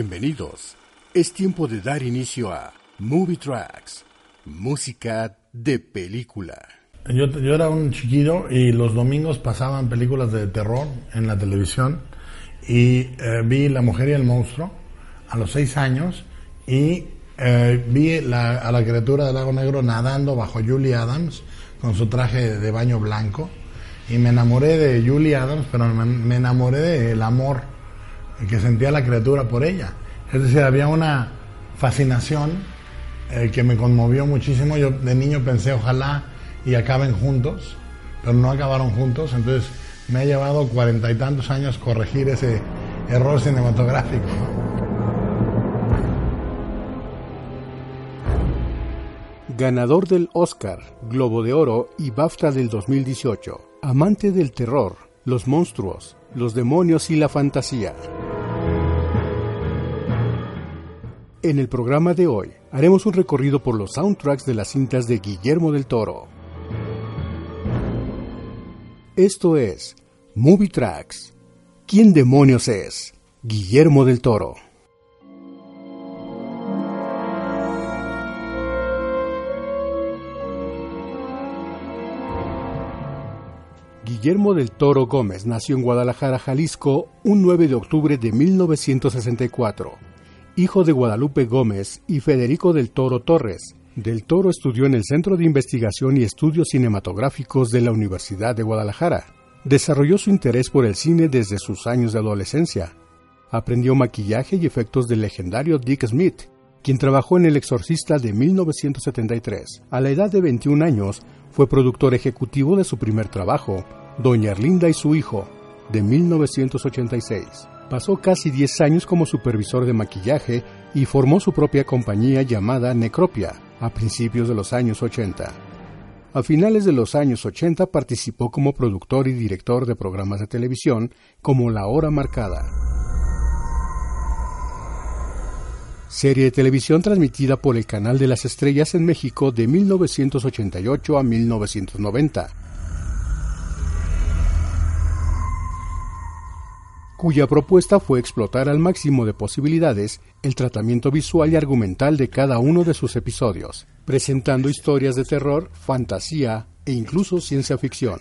Bienvenidos. Es tiempo de dar inicio a Movie Tracks, música de película. Yo, era un chiquillo y los domingos pasaban películas de terror en la televisión y eh, vi La Mujer y el Monstruo a los seis años y eh, vi a la criatura del lago negro nadando bajo Julie Adams con su traje de baño blanco y me enamoré de Julie Adams, pero me enamoré del amor que sentía la criatura por ella. Es decir, había una fascinación eh, que me conmovió muchísimo. Yo de niño pensé, ojalá y acaben juntos, pero no acabaron juntos. Entonces me ha llevado cuarenta y tantos años corregir ese error cinematográfico. Ganador del Oscar, Globo de Oro y BAFTA del 2018. Amante del terror, los monstruos, los demonios y la fantasía. En el programa de hoy haremos un recorrido por los soundtracks de las cintas de Guillermo del Toro. Esto es Movie Tracks. ¿Quién demonios es? Guillermo del Toro. Guillermo del Toro Gómez nació en Guadalajara, Jalisco, un 9 de octubre de 1964. Hijo de Guadalupe Gómez y Federico del Toro Torres. Del Toro estudió en el Centro de Investigación y Estudios Cinematográficos de la Universidad de Guadalajara. Desarrolló su interés por el cine desde sus años de adolescencia. Aprendió maquillaje y efectos del legendario Dick Smith, quien trabajó en El Exorcista de 1973. A la edad de 21 años, fue productor ejecutivo de su primer trabajo, Doña Erlinda y su hijo, de 1986. Pasó casi 10 años como supervisor de maquillaje y formó su propia compañía llamada Necropia a principios de los años 80. A finales de los años 80 participó como productor y director de programas de televisión como La Hora Marcada. Serie de televisión transmitida por el Canal de las Estrellas en México de 1988 a 1990. Cuya propuesta fue explotar al máximo de posibilidades el tratamiento visual y argumental de cada uno de sus episodios, presentando historias de terror, fantasía e incluso ciencia ficción.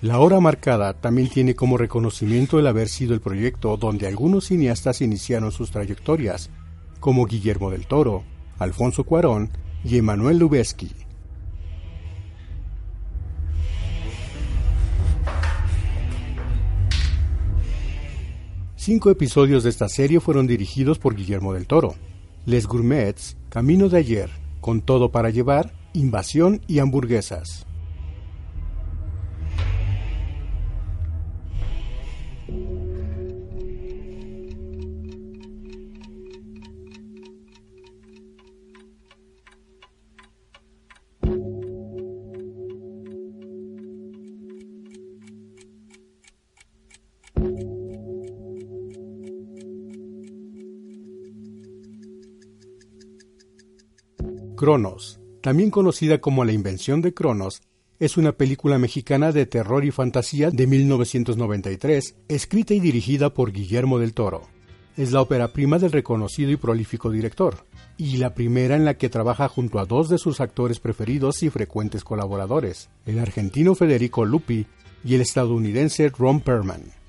La hora marcada también tiene como reconocimiento el haber sido el proyecto donde algunos cineastas iniciaron sus trayectorias, como Guillermo del Toro, Alfonso Cuarón y Emanuel Lubezki. Cinco episodios de esta serie fueron dirigidos por Guillermo del Toro. Les Gourmets, Camino de ayer, Con todo para llevar, Invasión y hamburguesas. Cronos, también conocida como La invención de Cronos, es una película mexicana de terror y fantasía de 1993, escrita y dirigida por Guillermo del Toro. Es la ópera prima del reconocido y prolífico director, y la primera en la que trabaja junto a dos de sus actores preferidos y frecuentes colaboradores, el argentino Federico Lupi y el estadounidense Ron Perlman.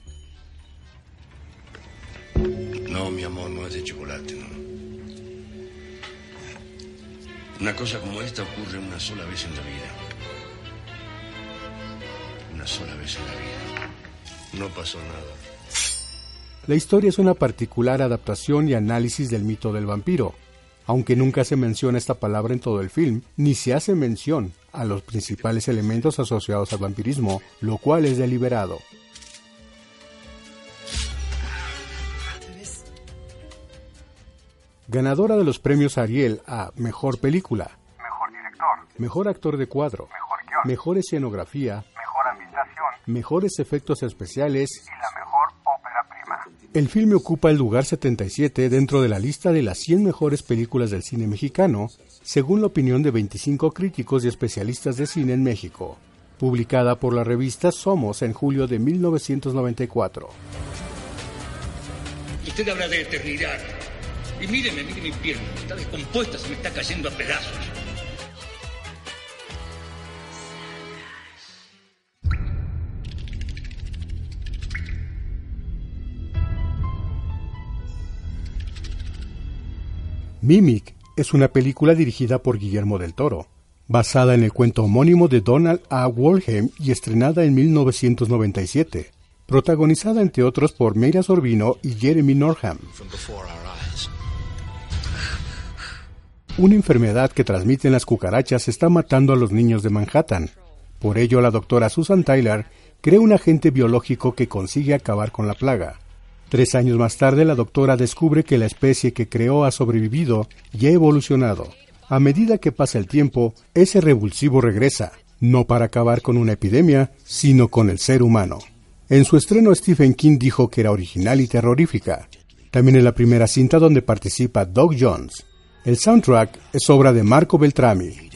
Una cosa como esta ocurre una sola vez en la vida. Una sola vez en la vida. No pasó nada. La historia es una particular adaptación y análisis del mito del vampiro, aunque nunca se menciona esta palabra en todo el film, ni se hace mención a los principales elementos asociados al vampirismo, lo cual es deliberado. Ganadora de los premios Ariel a Mejor Película, Mejor director, Mejor Actor de Cuadro, mejor guion, Mejor Escenografía, mejor ambientación Mejores Efectos Especiales y la mejor ópera prima. El filme ocupa el lugar 77 dentro de la lista de las 100 mejores películas del cine mexicano, según la opinión de 25 críticos y especialistas de cine en México, publicada por la revista Somos en julio de 1994. Usted habla de eternidad. Y míreme, mire mi pierna. Está descompuesta, se me está cayendo a pedazos. Mimic es una película dirigida por Guillermo del Toro, basada en el cuento homónimo de Donald A. Wolheim y estrenada en 1997, protagonizada entre otros por Meira Sorbino y Jeremy Norham. Una enfermedad que transmiten las cucarachas está matando a los niños de Manhattan. Por ello, la doctora Susan Tyler crea un agente biológico que consigue acabar con la plaga. Tres años más tarde, la doctora descubre que la especie que creó ha sobrevivido y ha evolucionado. A medida que pasa el tiempo, ese revulsivo regresa, no para acabar con una epidemia, sino con el ser humano. En su estreno, Stephen King dijo que era original y terrorífica. También es la primera cinta donde participa Doug Jones. El soundtrack es obra de Marco Beltrami.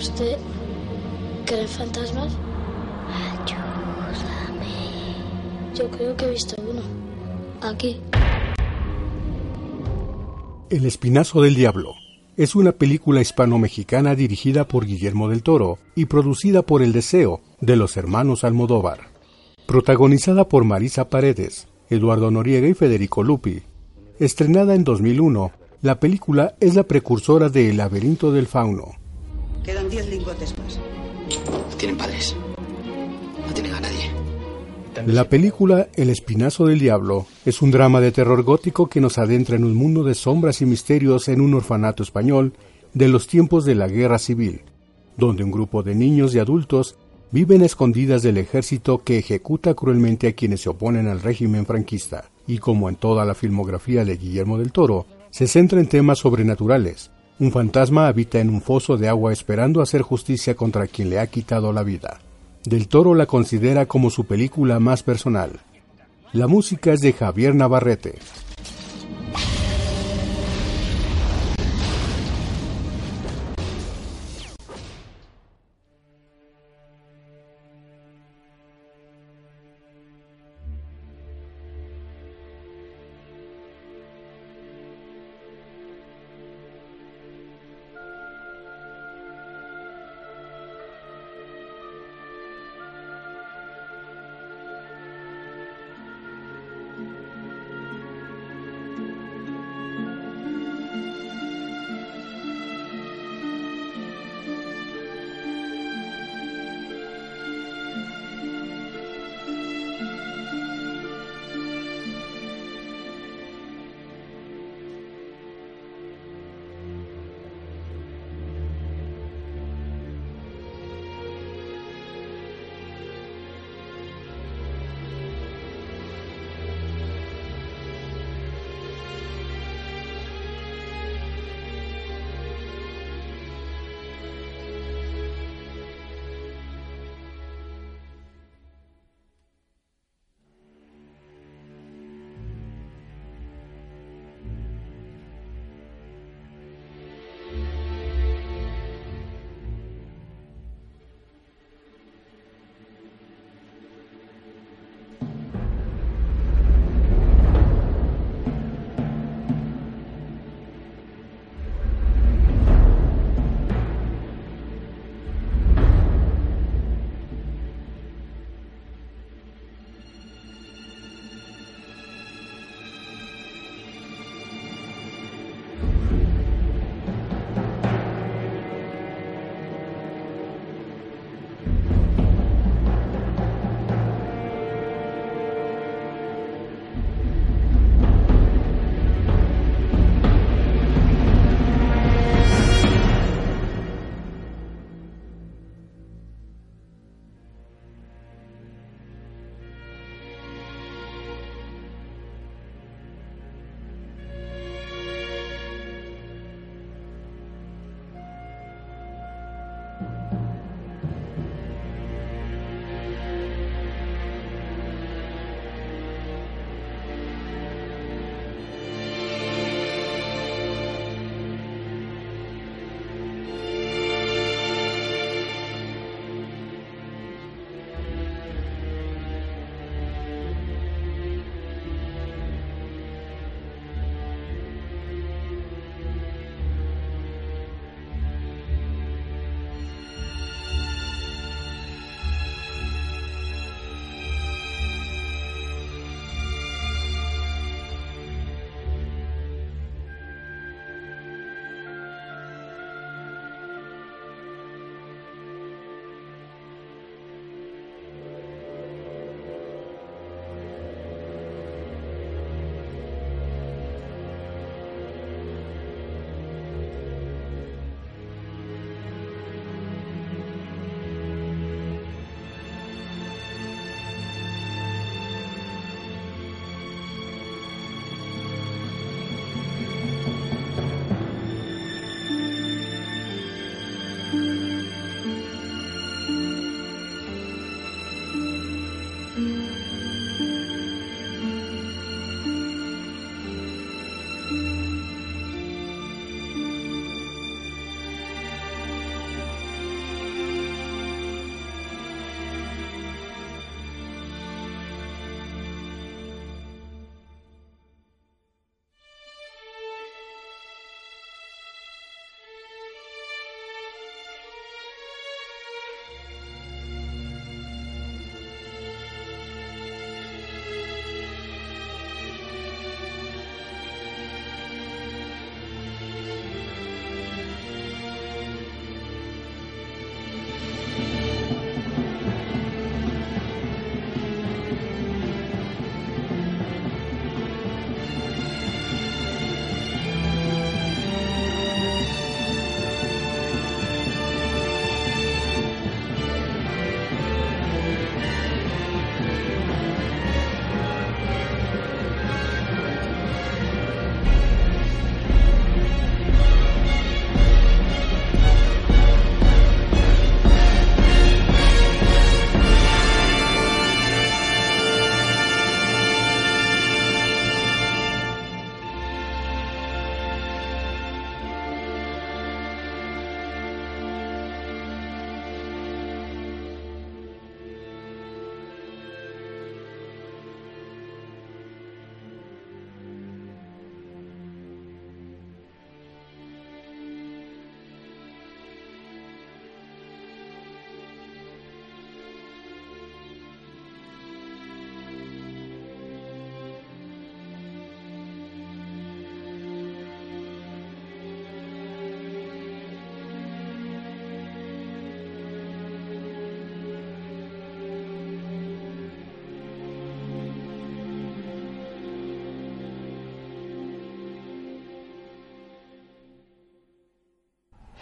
¿Usted cree en fantasmas? Yo creo que he visto uno. Aquí. El Espinazo del Diablo es una película hispano-mexicana dirigida por Guillermo del Toro y producida por El Deseo de los hermanos Almodóvar. Protagonizada por Marisa Paredes, Eduardo Noriega y Federico Lupi. Estrenada en 2001, la película es la precursora de El laberinto del fauno. Quedan 10 lingotes más. No tienen padres. No tienen a nadie. La película El Espinazo del Diablo es un drama de terror gótico que nos adentra en un mundo de sombras y misterios en un orfanato español de los tiempos de la Guerra Civil, donde un grupo de niños y adultos viven escondidas del ejército que ejecuta cruelmente a quienes se oponen al régimen franquista, y como en toda la filmografía de Guillermo del Toro, se centra en temas sobrenaturales. Un fantasma habita en un foso de agua esperando hacer justicia contra quien le ha quitado la vida. Del Toro la considera como su película más personal. La música es de Javier Navarrete.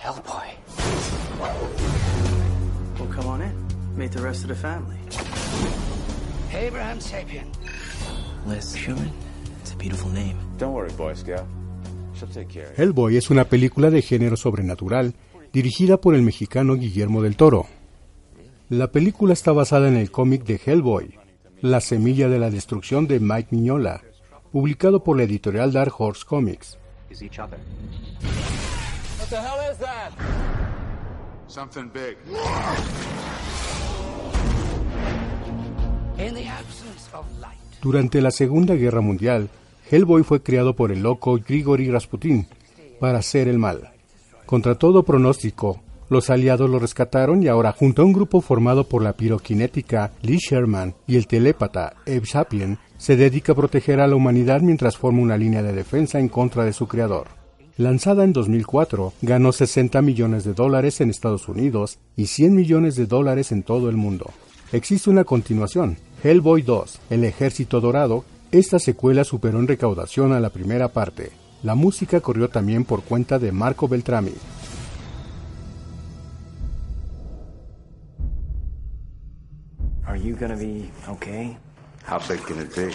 Hellboy. Well, come on in. Meet the rest of the family. Abraham Sapien. Liz Schumann. It's a beautiful name. Don't worry, Boy Scout. She'll take care. Hellboy es una película de género sobrenatural dirigida por el mexicano Guillermo del Toro. La película está basada en el cómic de Hellboy, La semilla de la destrucción de Mike Mignola, publicado por la editorial Dark Horse Comics. Is each other. What the hell is that? Something big. In the absence of light. Durante la Segunda Guerra Mundial, Hellboy fue creado por el loco Grigori Rasputin para hacer el mal. Contra todo pronóstico, los aliados lo rescataron y ahora, junto a un grupo formado por la piroquinética Lee Sherman y el telépata Eb Sapien, se dedica a proteger a la humanidad mientras forma una línea de defensa en contra de su creador. Lanzada en 2004, ganó 60 millones de dólares en Estados Unidos y 100 millones de dólares en todo el mundo. Existe una continuación, Hellboy 2, El Ejército Dorado. Esta secuela superó en recaudación a la primera parte. La música corrió también por cuenta de Marco Beltrami. Are you gonna be okay? How big can it be?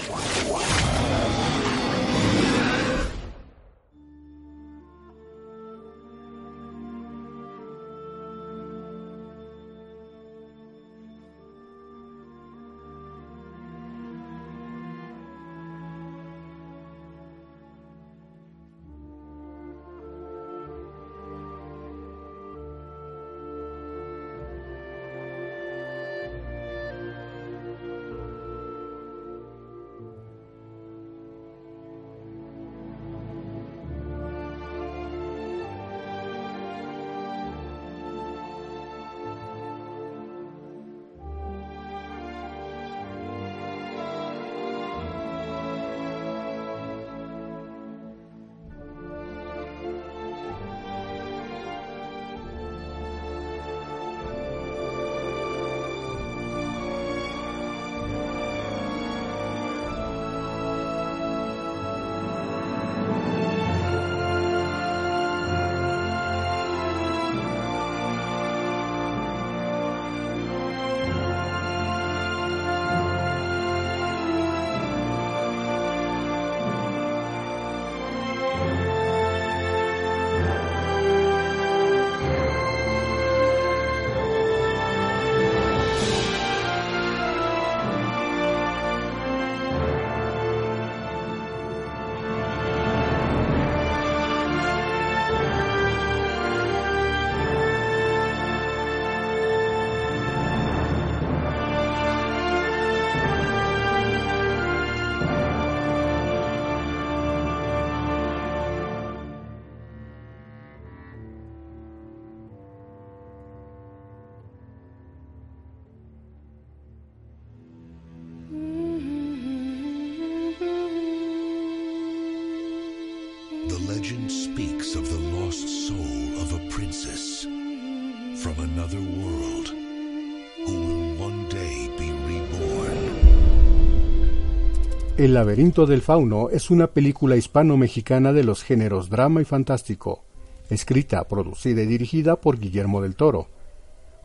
El laberinto del fauno es una película hispano-mexicana de los géneros drama y fantástico, escrita, producida y dirigida por Guillermo del Toro.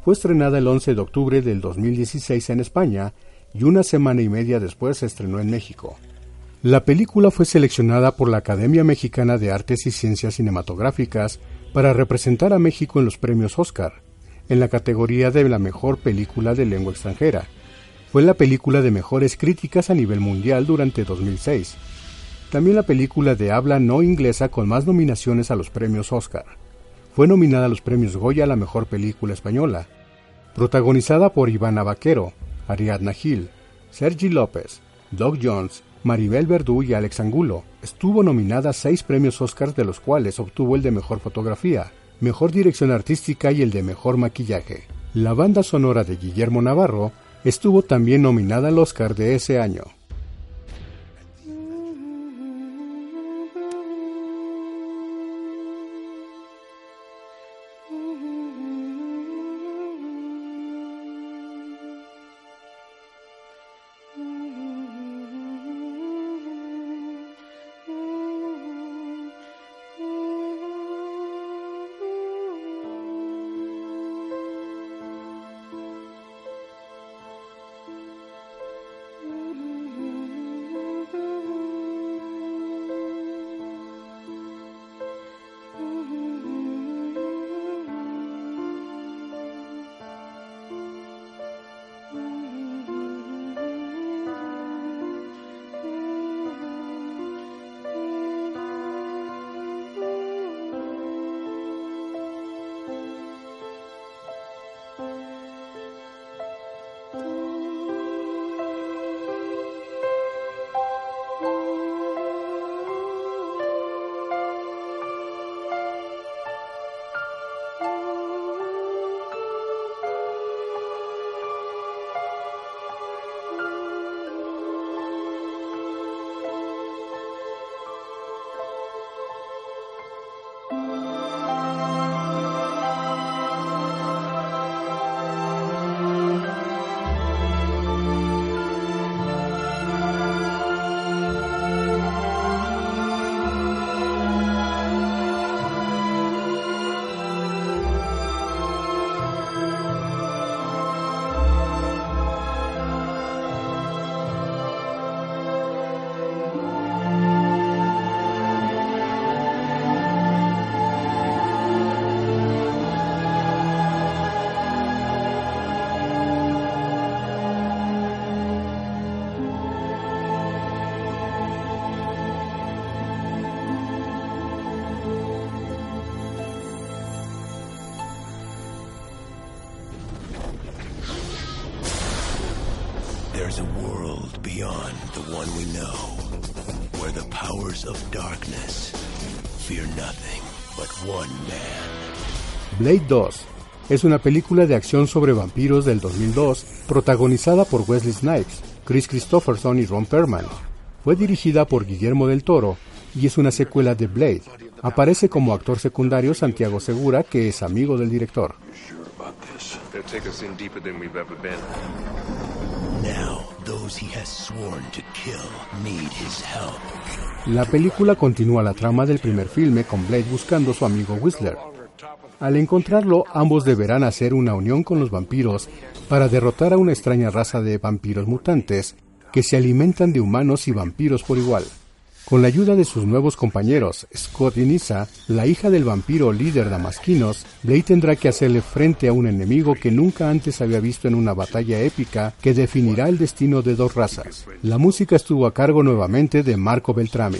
Fue estrenada el 11 de octubre del 2016 en España y una semana y media después se estrenó en México. La película fue seleccionada por la Academia Mexicana de Artes y Ciencias Cinematográficas para representar a México en los premios Oscar, en la categoría de la mejor película de lengua extranjera. Fue la película de mejores críticas a nivel mundial durante 2006. También la película de habla no inglesa con más nominaciones a los premios Oscar. Fue nominada a los premios Goya a la mejor película española. Protagonizada por Ivana Vaquero, Ariadna Gil, Sergi López, Doug Jones, Maribel Verdú y Alex Angulo. Estuvo nominada a seis premios Oscars de los cuales obtuvo el de Mejor Fotografía, Mejor Dirección Artística y el de Mejor Maquillaje. La banda sonora de Guillermo Navarro estuvo también nominada al Oscar de ese año. Beyond the one we know, where the powers of darkness fear nothing but one man. Blade 2 es una película de acción sobre vampiros del 2002 protagonizada por Wesley Snipes, Chris Christopherson y Ron Perlman. Fue dirigida por Guillermo del Toro y es una secuela de Blade. Aparece como actor secundario Santiago Segura, que es amigo del director. La película continúa la trama del primer filme con Blade buscando a su amigo Whistler. Al encontrarlo, ambos deberán hacer una unión con los vampiros para derrotar a una extraña raza de vampiros mutantes que se alimentan de humanos y vampiros por igual. Con la ayuda de sus nuevos compañeros, Scott y Nisa, la hija del vampiro líder Damasquinos, Blade tendrá que hacerle frente a un enemigo que nunca antes había visto en una batalla épica que definirá el destino de dos razas. La música estuvo a cargo nuevamente de Marco Beltrami.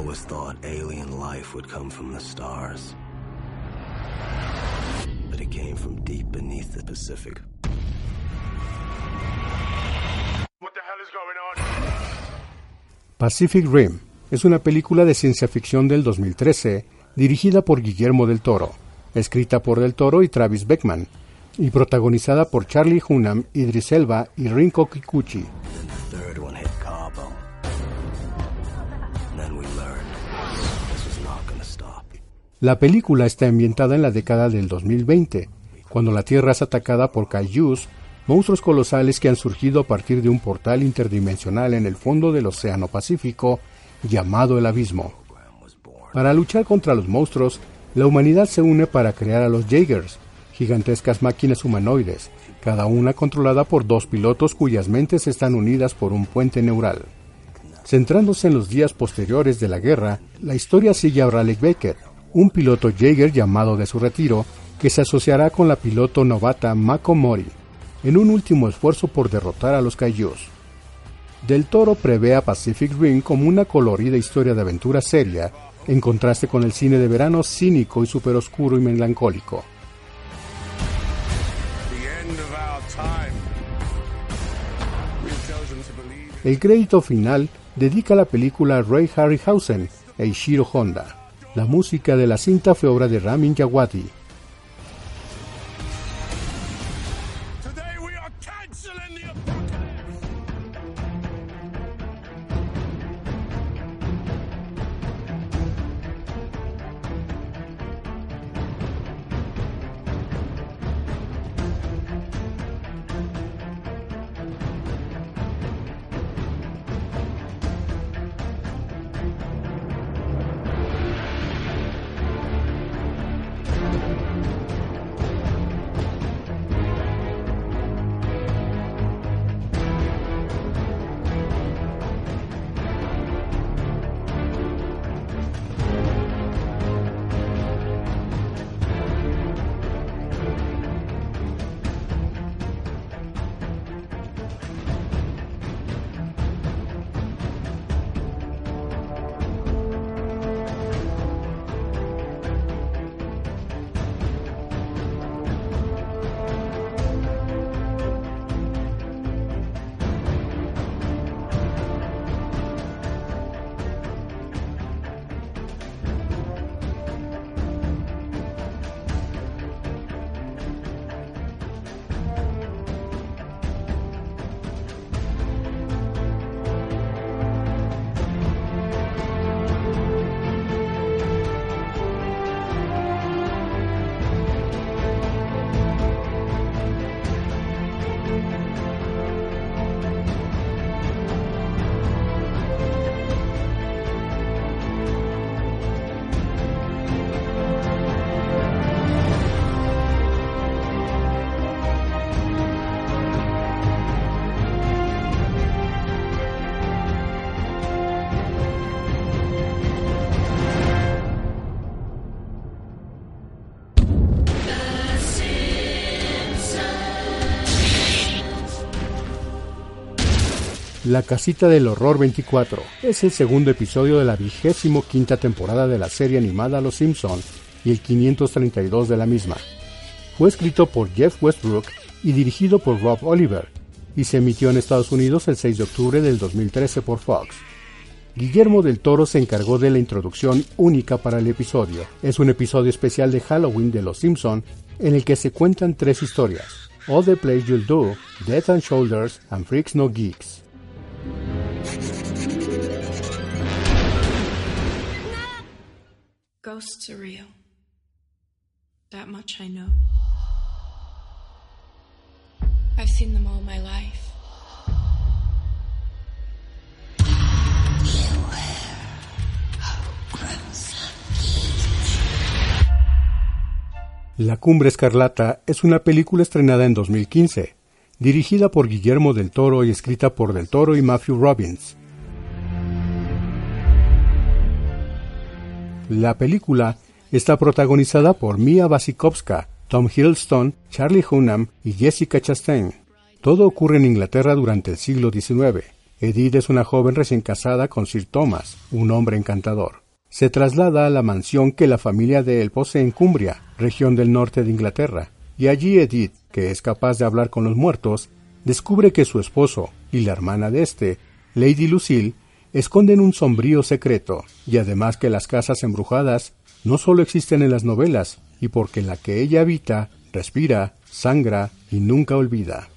Always thought alien life would come from the stars. But it came from deep beneath the Pacific. What the hell is going on? Pacific Rim es una película de ciencia ficción del 2013 dirigida por Guillermo del Toro, escrita por Del Toro y Travis Beckman, y protagonizada por Charlie Hunnam, Idris Elba y Rinko Kikuchi. La película está ambientada en la década del 2020, cuando la Tierra es atacada por kaijus, monstruos colosales que han surgido a partir de un portal interdimensional en el fondo del Océano Pacífico llamado el Abismo. Para luchar contra los monstruos, la humanidad se une para crear a los Jaegers, gigantescas máquinas humanoides, cada una controlada por dos pilotos cuyas mentes están unidas por un puente neural. Centrándose en los días posteriores de la guerra, la historia sigue a Raleigh Baker, un piloto Jaeger llamado de su retiro, que se asociará con la piloto novata Mako Mori, en un último esfuerzo por derrotar a los Kaijus. Del Toro prevé a Pacific Rim como una colorida historia de aventura seria, en contraste con el cine de verano cínico y superoscuro y melancólico. El crédito final dedica la película a Ray Harryhausen e Ishiro Honda. La música de la cinta fue obra de Ramin Djawadi. La Casita del Horror 24 es el segundo episodio de la vigésimo quinta temporada de la serie animada Los Simpson y el 532 de la misma. Fue escrito por Jeff Westbrook y dirigido por Rob Oliver, y se emitió en Estados Unidos el 6 de octubre del 2013 por Fox. Guillermo del Toro se encargó de la introducción única para el episodio. Es un episodio especial de Halloween de Los Simpson en el que se cuentan tres historias: All the Plays You'll Do, Death and Shoulders, and Freaks No Geeks. Ghosts are real. That much I know. I've seen them all my life. La Cumbre Escarlata es una película estrenada en 2015, dirigida por Guillermo del Toro y escrita por del Toro y Matthew Robbins. La película está protagonizada por Mia Wasikowska, Tom Hiddleston, Charlie Hunnam y Jessica Chastain. Todo ocurre en Inglaterra durante el siglo XIX. Edith es una joven recién casada con Sir Thomas, un hombre encantador. Se traslada a la mansión que la familia de él posee en Cumbria, región del norte de Inglaterra, y allí Edith, que es capaz de hablar con los muertos, descubre que su esposo y la hermana de este, Lady Lucille, esconden un sombrío secreto, y además que las casas embrujadas no solo existen en las novelas, y porque la que ella habita, respira, sangra y nunca olvida.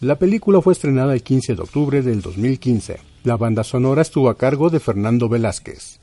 La película fue estrenada el 15 de octubre del 2015. La banda sonora estuvo a cargo de Fernando Velázquez.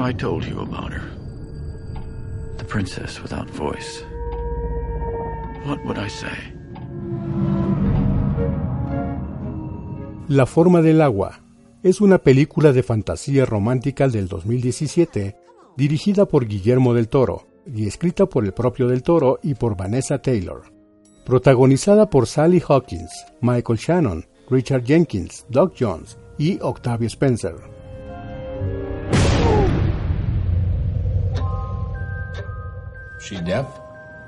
I told you about her, the princess without voice, what would I say? La forma del agua es una película de fantasía romántica del 2017 dirigida por Guillermo del Toro y escrita por el propio del Toro y por Vanessa Taylor. Protagonizada por Sally Hawkins, Michael Shannon, Richard Jenkins, Doug Jones y Octavio Spencer. She deaf?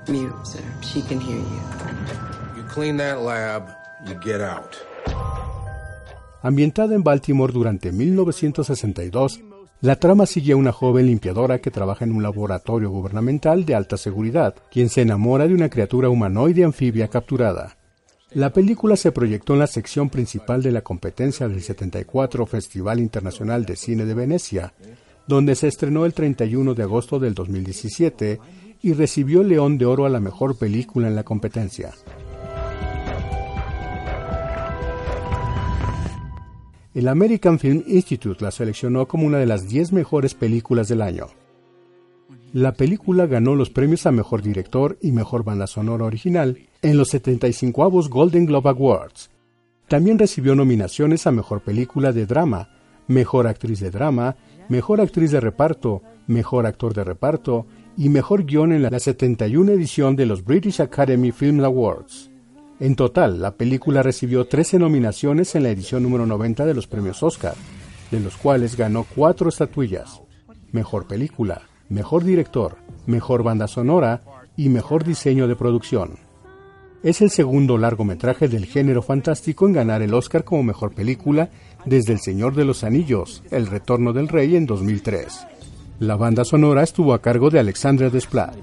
Mute, sir. She can hear you. You clean that lab, you get out. Ambientada en Baltimore durante 1962, la trama sigue a una joven limpiadora que trabaja en un laboratorio gubernamental de alta seguridad, quien se enamora de una criatura humanoide anfibia capturada. La película se proyectó en la sección principal de la competencia del 74 Festival Internacional de Cine de Venecia, donde se estrenó el 31 de agosto del 2017 y recibió León de Oro a la mejor película en la competencia. El American Film Institute la seleccionó como una de las 10 mejores películas del año. La película ganó los premios a Mejor Director y Mejor Banda Sonora Original en los 75 Golden Globe Awards. También recibió nominaciones a Mejor Película de Drama, Mejor Actriz de Drama, Mejor Actriz de Reparto, Mejor Actor de Reparto y Mejor Guión en la 71 edición de los British Academy Film Awards. En total, la película recibió 13 nominaciones en la edición número 90 de los premios Oscar, de los cuales ganó cuatro estatuillas. Mejor película, mejor director, mejor banda sonora y mejor diseño de producción. Es el segundo largometraje del género fantástico en ganar el Oscar como mejor película desde El Señor de los Anillos, El Retorno del Rey en 2003. La banda sonora estuvo a cargo de Alexandre Desplat.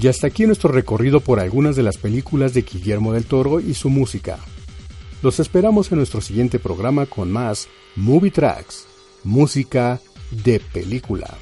Y hasta aquí nuestro recorrido por algunas de las películas de Guillermo del Toro y su música. Los esperamos en nuestro siguiente programa con más Movie Tracks, música de película.